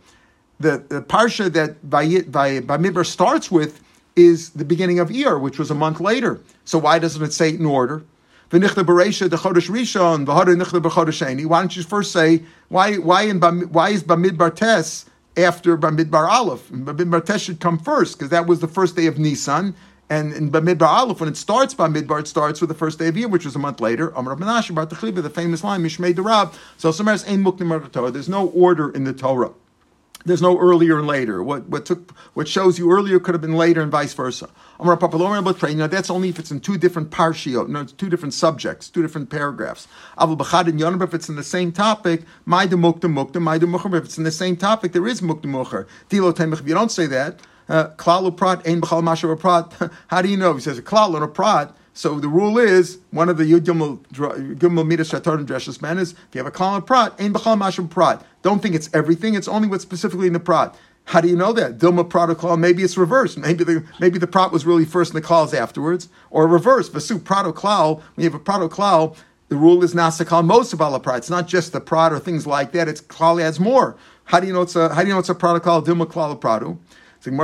The, the parsha that Bait by by Midbar starts with is the beginning of Iyar, which was a month later. So why doesn't it say it in order? V'nichna bereisha the chodesh rishon v'hara nichna b'chodesh sheni. Why don't you first say why why in why is Bamidbar Tes after Bamidbar Aleph? Bamidbar Tes should come first because that was the first day of Nisan. And in Bamidbar Aleph, when it starts Bamidbar, it starts with the first day of year, which was a month later. Amar Menashe Bar the famous line Mishmei Derab. So Samaris Ein Muknim Torah. There's no order in the Torah. There's no earlier and later. What what took what shows you earlier could have been later, and vice versa. Amar Papalomar You know that's only if it's in two different parshiot, no, it's two different subjects, two different paragraphs. Avul Bachad and Yonah, if it's in the same topic, Maida Mukta Mukta, Maida Mucher. If it's in the same topic, there is Mukta Mucher. Dilo Temech. If you don't say that, uh, Klal Prat Ein B'chal Mashav Prat. [LAUGHS] How do you know? He says a Klal and a Prat. So the rule is one of the Yud Midas Shatar and men is if you have a klal and prat, ein b'chal mashim prat. Don't think it's everything; it's only what's specifically in the prat. How do you know that? Dilma prat or? Maybe it's reversed. Maybe the maybe the prat was really first and the is afterwards, or reverse. Vasu klal. When you have a klal, the rule is nasakal most of Allah prat. It's not just the prat or things like that. It's klal adds more. How do you know it's a how do you know it's a klal? Dilma klal pradu. So if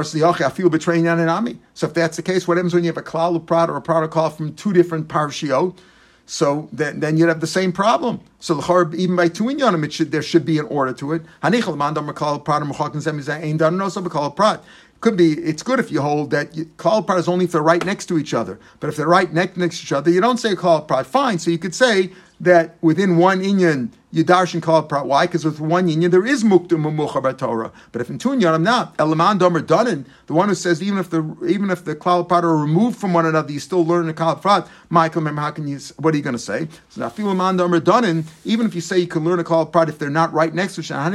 that's the case, what happens when you have a klal of or a protocol from two different parshiot? So then, then you'd have the same problem. So the even by two inyanim, it should there should be an order to it. Could be it's good if you hold that klal prat is only if they're right next to each other. But if they're right next next to each other, you don't say klal prat. Fine. So you could say that within one inyan you darshan call it. Why? Because with one union there is muktum umucha Torah. But if in two I'm not, elaman domer danin, the one who says even if the even if the klal are removed from one another, you still learn the klal prat. Michael, how can you? What are you going to say? So now filaman domer danin, even if you say you can learn a klal prat if they're not right next to each other,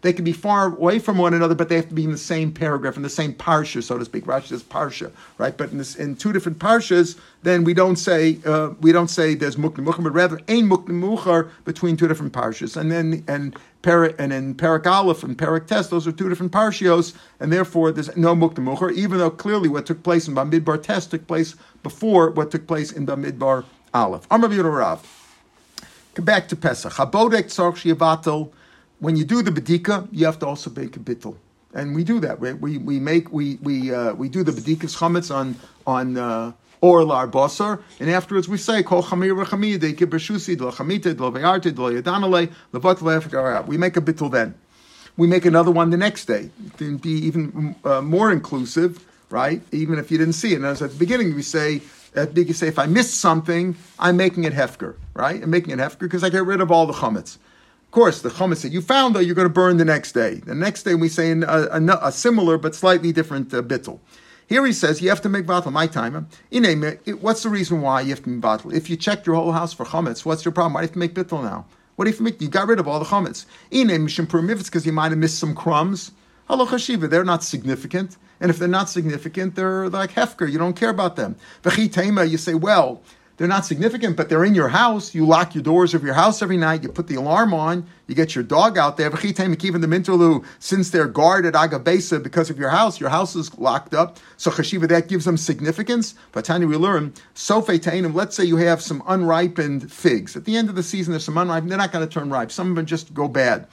they can be far away from one another, but they have to be in the same paragraph in the same parsha, so to speak. Rashi says parsha, right? But in, this, in two different parshas, then we don't say uh, we don't say there's muknim muchar, but rather muknim between two different parshas, and then and Perik and in Perik Aleph and Perik Test, those are two different parshios, and therefore there's no muknim muchar, even though clearly what took place in Bamidbar Test took place before what took place in Bamidbar Aleph. Amar Rav. Come back to Pesach. Habodek tzarch. When you do the bedika, you have to also make a bittel and we do that. We, we, we make we we uh, we do the bedikas chametz on on uh, or lar basar, and afterwards we say kol chamir. We make a bittul then. We make another one the next day to be even uh, more inclusive, right? Even if you didn't see it. And as at the beginning we say. At you say if I missed something, I'm making it hefker, right? I'm making it hefker because I get rid of all the chametz. Of course, the chametz that you found, though, you're going to burn the next day. The next day, we say a, a, a similar but slightly different uh, bittul. Here he says you have to make batal my time. What's the reason why you have to make batal? If you checked your whole house for chametz, what's your problem? Why do you have to make bittul now? What do you make? You got rid of all the chametz. Ine mishim permivitz because you might have missed some crumbs. Halacha shiva, they're not significant. And if they're not significant, they're like hefker. You don't care about them. V'chi you say, well, they're not significant, but they're in your house. You lock your doors of your house every night. You put the alarm on. You get your dog out there. Since they're guarded agabesa because of your house, your house is locked up. So chashiva that gives them significance. But Tanya, we learn sofe Let's say you have some unripened figs. At the end of the season, there's some unripened. They're not going to turn ripe. Some of them just go bad.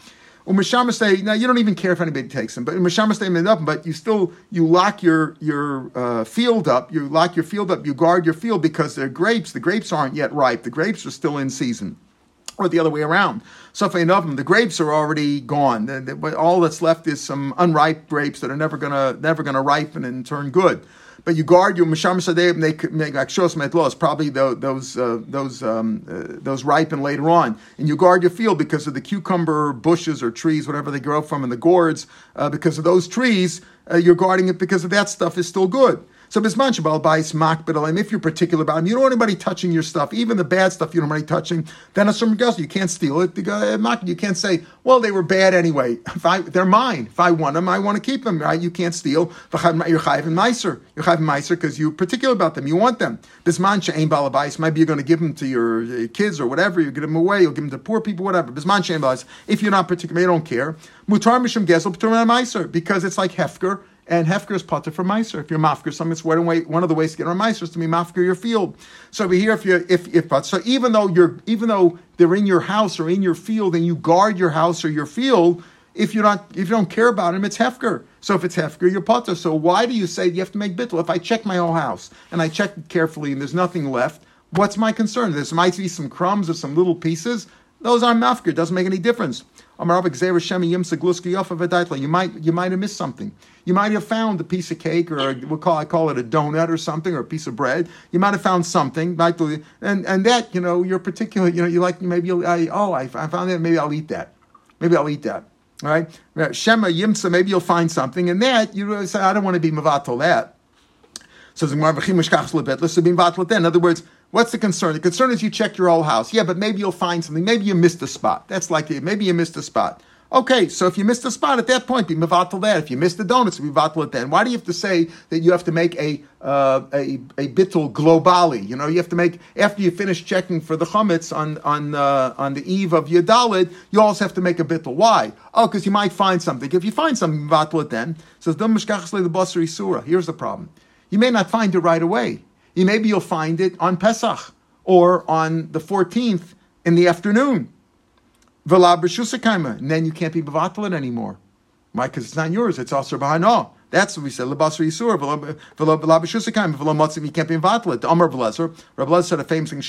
Umashamaste, now you don't even care if anybody takes them, but Umashamaste made up, but you still you lock your your uh, field up, you lock your field up, you guard your field because they're grapes. The grapes aren't yet ripe. The grapes are still in season. Or the other way around. So of them, the grapes are already gone. All that's left is some unripe grapes that are never gonna never gonna ripen and turn good but you guard your misham and they make like shos metlos, probably those uh, those um, uh, those ripen later on, and you guard your field because of the cucumber bushes or trees, whatever they grow from in the gourds, uh, because of those trees, uh, you're guarding it because of that stuff is still good. So bisman shabal bais makbid If you're particular about them, you don't want anybody touching your stuff, even the bad stuff. You don't want anybody touching. Then it's from You can't steal it. You can't say, well, they were bad anyway. [LAUGHS] If I, they're mine. If I want them, I want to keep them. Right? You can't steal. You're chayv and meiser. You're chayv and meiser because you're particular about them. You want them. Bisman she'ain balabais. Maybe you're going to give them to your uh, kids or whatever. You give them away. You'll give them to poor people, whatever. Bisman she'ain balabais. If you're not particular, you don't care. Mutar mishum gezel meiser because it's like hefker and Hefker is potter for Meiser. If you're Mafker, some it's one way one of the ways to get around Meiser is to be Mafker your field. So over here, if you if if so even though you're even though they're in your house or in your field and you guard your house or your field, if you're not if you don't care about them, it's Hefker. So if it's Hefker, you're potter. So why do you say you have to make bittul? If I check my whole house and I check carefully and there's nothing left, what's my concern? There might be some crumbs or some little pieces. Those aren't mafker. It doesn't make any difference. You might you might have missed something. You might have found a piece of cake or a, we'll call I call it a donut or something or a piece of bread. You might have found something, and and that you know you're particular. You know you like maybe I, oh I, I found that maybe I'll eat that. Maybe I'll eat that. All right, uh, Shema Yimsa. Maybe you'll find something, and that you say I don't want to be mavatal that. So in other words, What's the concern? The concern is you check your whole house. Yeah, but maybe you'll find something. Maybe you missed a spot. That's likely. maybe you missed a spot. Okay, so if you missed a spot at that point, be mivatal that. If you missed the donuts, be mivatal it then. Why do you have to say that you have to make a uh, a a bittul globally? You know, you have to make after you finish checking for the chametz on on uh, on the eve of your dalid, you also have to make a bittul. Why? Oh, because you might find something. If you find something, mivatal it then. Says the basari surah. Here's the problem: you may not find it right away maybe you'll find it on Pesach or on the 14th in the afternoon. And then you can't be Bavatal anymore. Why? Because it's not yours. It's also Bahana. That's what we said. Lebasar Yisur, you can't be invited. The Amar Blazer, Rabbi Blazer said a famous thing,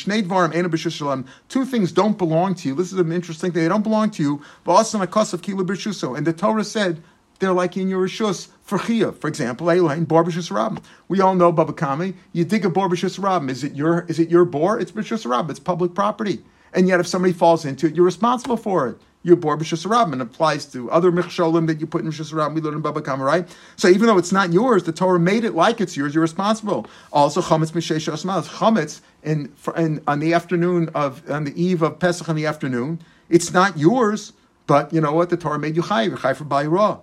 two things don't belong to you. This is an interesting thing. They don't belong to you. And the Torah said, they're like in your Rishus for Chia, for example, eh, Elaine, Barbashus Rabim. We all know Bava Kamma. You dig a Barbashus Rabim. Is it your is it your bor? It's Barbashus Rabim. It's public property. And yet if somebody falls into it, you're responsible for it. Your Barbashus Rabim. And applies to other Michsholim that you put in Rishus Rabim. We learn in Baba right? So even though it's not yours, the Torah made it like it's yours, you're responsible. Also, Chametz Mishesh Osmalas. Chametz in, in, on the afternoon of on the eve of Pesach in the afternoon, it's not yours, but you know what? The Torah made you chayiv, chayiv for bayirah.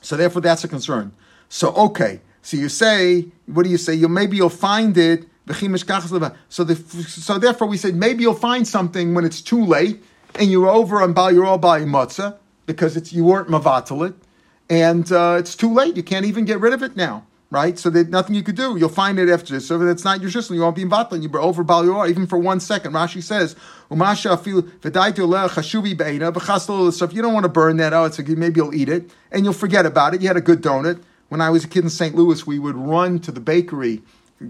So therefore, that's a concern. So okay, so you say, what do you say? You maybe you'll find it. So the, so therefore, we said maybe you'll find something when it's too late, and you're over you're all by Matzah because it's you weren't mavatalit, and uh, it's too late. You can't even get rid of it now right? So there's nothing you could do. You'll find it after this. So it's not your shushan, you won't be in vatlan. You're over balior even for one second. Rashi says, "Umasha afilu chashubi beina So if you don't want to burn that out, it's like maybe you'll eat it and you'll forget about it. You had a good donut. When I was a kid in St. Louis, we would run to the bakery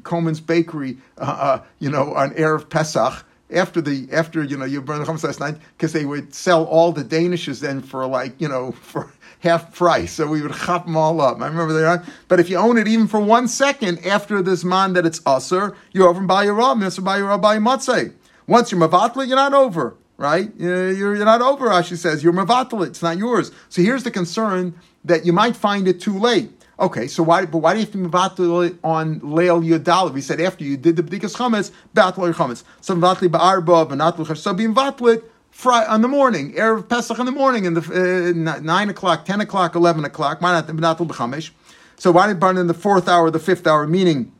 Coleman's Bakery, uh, uh, you know, on Erev Pesach after the after you know you burn the last night because they would sell all the danishes then for like you know [LAUGHS] for half price. So we would chop them all up. I remember that. But if you own it even for one second after this man that it's usher, you're over by your rab, Mr. by your rab by. Once you're mavatla, you're not over. Right? You're, you're not over, Rashi says. You're mavatla. It's not yours. So here's the concern that you might find it too late. Okay, so why? But why do you have to mevatel on leil yudal? We said after you did the bdikas chametz, batl chametz. So mevatli ba'arba v'natlu So be Friday on the morning, erev Pesach in the morning, in the uh, nine o'clock, ten o'clock, eleven o'clock. Why not mevatel b'chamesh? So why did burn in the fourth hour, the fifth hour, meaning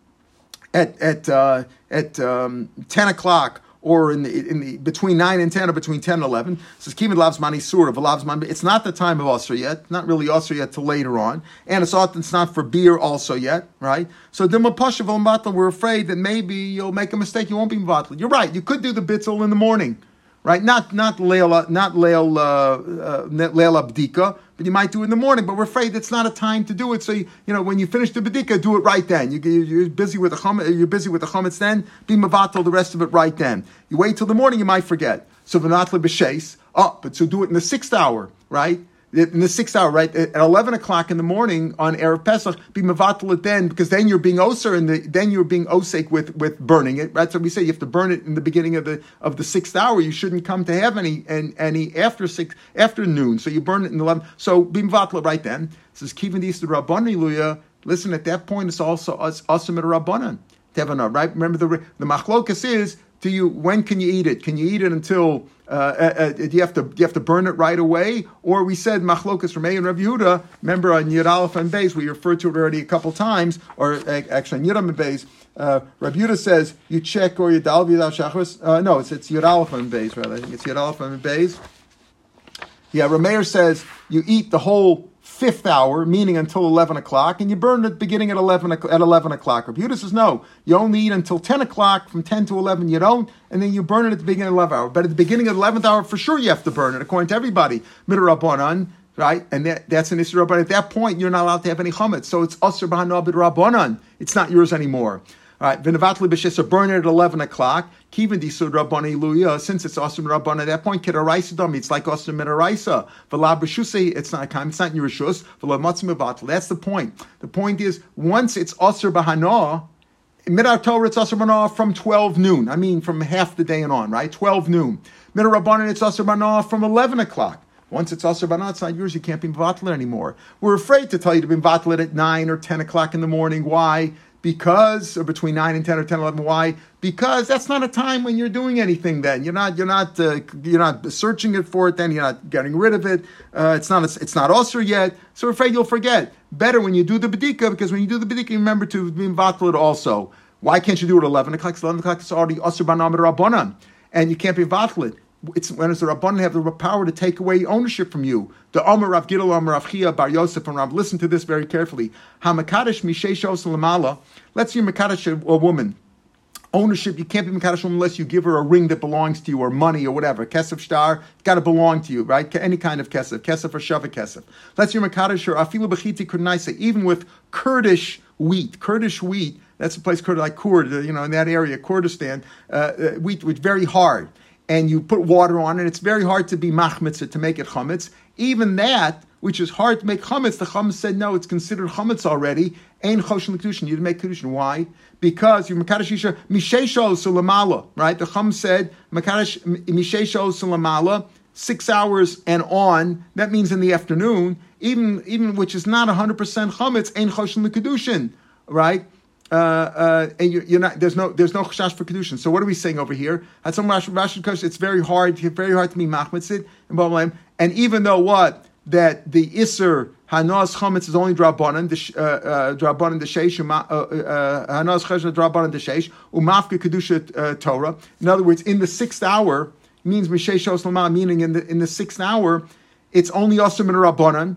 at at uh, at um, ten o'clock or in the, in the between nine and ten, or between ten and eleven. says kimin lavs mani surah, lavs mani. It's not the time of usher yet, not really usher yet till later on, and it's often it's not for beer also yet, right? So dimma pasha we're afraid that maybe you'll make a mistake, you won't be mvatal. You're right, you could do the bitzel in the morning right? Not not leil not leil uh, uh, leil abdika, but you might do it in the morning. But we're afraid it's not a time to do it. So you, you know when you finish the bedika, do it right then. You, are busy with the chametz, you're busy with the chametz then. Be mavatal the rest of it right then. You wait till the morning, you might forget. So v'natla b'sheis. Oh, but so do it in the sixth hour, right? In the sixth hour, right at eleven o'clock in the morning on erev Pesach, be mevatel then because then you're being oser and the, then you're being osek with with burning it. Right, so we say you have to burn it in the beginning of the of the sixth hour. You shouldn't come to have any and any after six after noon. So you burn it in the eleven. So be mevatel right then. Says kivin the rabbani luya. Listen, at that point it's also us asim rabbanan. Tevana, right? Remember the the machlokas is do you when can you eat it? Can you eat it until uh, uh, uh, do you have to do you have to burn it right away? Or we said machlokas from and Rav Yehuda. Remember on Yud Aleph and Beis, we referred to it already a couple times, or uh, actually on Yud and Beis. Uh, Rav Yehuda says you check or you dal shachos. Uh, no, it's it's Yud Aleph and Beis rather. I think it's Yud Aleph and Beis. Yeah, Rameir says you eat the whole fifth hour, meaning until 11 o'clock, and you burn it beginning at 11, at 11 o'clock. Rabbi says, no, you only eat until 10 o'clock, from 10 to 11 you don't, and then you burn it at the beginning of the 11th hour. But at the beginning of the 11th hour, for sure you have to burn it, according to everybody. Midrabanan, right? And that, that's an issue. But at that point, you're not allowed to have any chametz. So it's Asr Bahanabid Rabbanan. It's not yours anymore. All right, Vinavatli B'Shesa, burn it at 11 o'clock. Kivin Disud Rabbani Luya, since it's awesome Rabban at that point, Kedaraisa Dami, it's like awesome Medaraisa. V'la B'Shusei, it's not it's not your Rishus. V'la Matzim That's the point. The point is, once it's Asr Bahana, Midar Torah, it's Asr Bahana from 12 noon. I mean, from half the day and on, right? 12 noon. Midar Rabbanan, it's Asr Bahana from 11 o'clock. Once it's Asr Bahana, it's not yours. You can't be Mvatlet anymore. We're afraid to tell you to be Mvatlet at 9 or 10 o'clock in the morning. Why? Because or between 9 and 10 or 10 11 why? Because that's not a time when you're doing anything then. You're not you're not uh, you're not searching it for it then. You're not getting rid of it. Uh, it's not it's not usher yet. So afraid you'll forget. Better when you do the bedika because when you do the bedika remember to be invatled also. Why can't you do it at 11 o'clock? 11 o'clock it's already usher banam and you can't be vatlid it's when it's the Rabbanan have the power to take away ownership from you. The Omer Rav Giddel Omer Rav Chiya Bar Yosef and Rav. Listen to this very carefully. Hamakadosh Misheshos Lamala. Let's say Makadosh a woman. Ownership, you can't be Makadosh unless you give her a ring that belongs to you or money or whatever. Kesef star, got to belong to you, right? Any kind of kesef, kesef or shava kesef. Let's say Makadosh or Afilu Bechiti Kurnaisa, even with Kurdish wheat. Kurdish wheat, that's a place Kurd, like Kurd, you know, in that area, Kurdistan, uh, uh, wheat, which very hard and you put water on it, it's very hard to be machmitz to make it chametz. Even that, which is hard to make chametz, the chametz said no, it's considered chametz already. Ain't choshen kedushin. You didn't make kedushin. Why? Because you makadosh isha mishesho sulamala. Right? The chametz said makadosh mishesho sulamala. Six hours and on. That means in the afternoon. Even even which is not hundred percent chametz. Ain't choshen kedushin. Right? Uh, uh, and you, are not there's no there's no chashash for kedushin. So what are we saying over here? At some Rashi it's very hard very hard to be machmitzid and And even though what that the iser hanas chametz is only drabanan the uh, uh, drabanan the sheish hanas chesed drabanan the sheish umafka kedusha Torah. In other words, in the sixth hour means misheshos meaning in the in the sixth hour, it's only also min rabbanan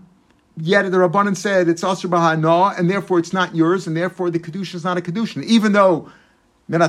Yet the Rabbanan said it's Asr Bahana, and therefore it's not yours, and therefore the Kedushin is not a Kedushin. Even though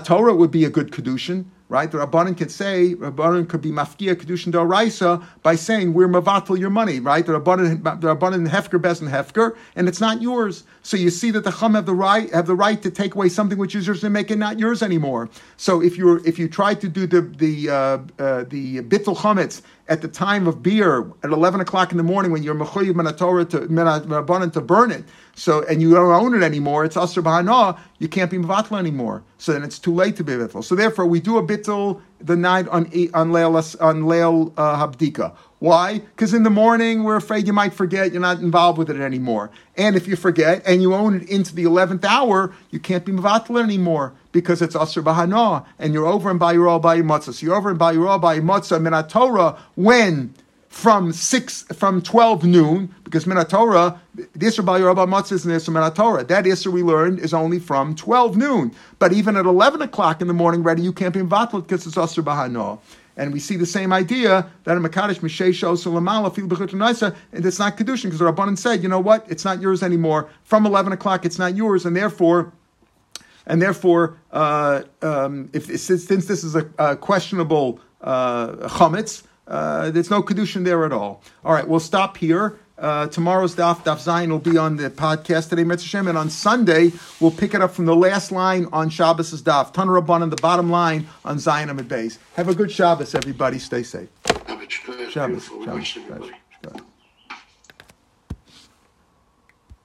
Torah would be a good Kedushin, right? The Rabbanan could say, Rabbanan could be mafkia kedushin daraisa by saying we're mavatal your money, right? The Rabbanan, the Rabbanan hefker bezin hefker, and it's not yours. So you see that the chum have the right have the right to take away something which is yours and make it not yours anymore. So if you if you try to do the the uh, uh, the bittul chametz at the time of beer at 11 o'clock in the morning when you're mechoyev minatorah to minabanan to burn it. So and you don't own it anymore. It's asr b'hana. You can't be mevatl anymore. So then it's too late to be bittul. So therefore, we do a bittul the night on on leil on leil uh, habdika. Why? Because in the morning we're afraid you might forget. You're not involved with it anymore. And if you forget and you own it into the eleventh hour, you can't be mevatl anymore because it's Asr Bahana, and you're over in Bayurah by your Matzah. So you're over in Bayurah by your Matzah Minat Torah when from six from twelve noon, because Minat Torah, the Isra Bayurah by Matzah is an Isra Minat Torah. That Isra we learned is only from twelve noon. But even at eleven o'clock in the morning, ready, you can't be in Vatl because it's Asr Bahana. And we see the same idea that in Makadish Mishesha Osalamala feel Bechut and it's not Kedushin because the Rabbanan said, you know what, it's not yours anymore. From eleven o'clock, it's not yours, and therefore and therefore, uh, um, if since, since, this is a, a questionable uh, chametz, uh, there's no kedushin there at all. All right, we'll stop here. Uh, tomorrow's daf daf Zayin will be on the podcast today, Mitzvah and on Sunday we'll pick it up from the last line on Shabbos' daf. Tanarabban on the bottom line on Zion Amid Beis. Have a good Shabbos, everybody. Stay safe. Shabbos. Shabbos. Shabbos. Shabbos.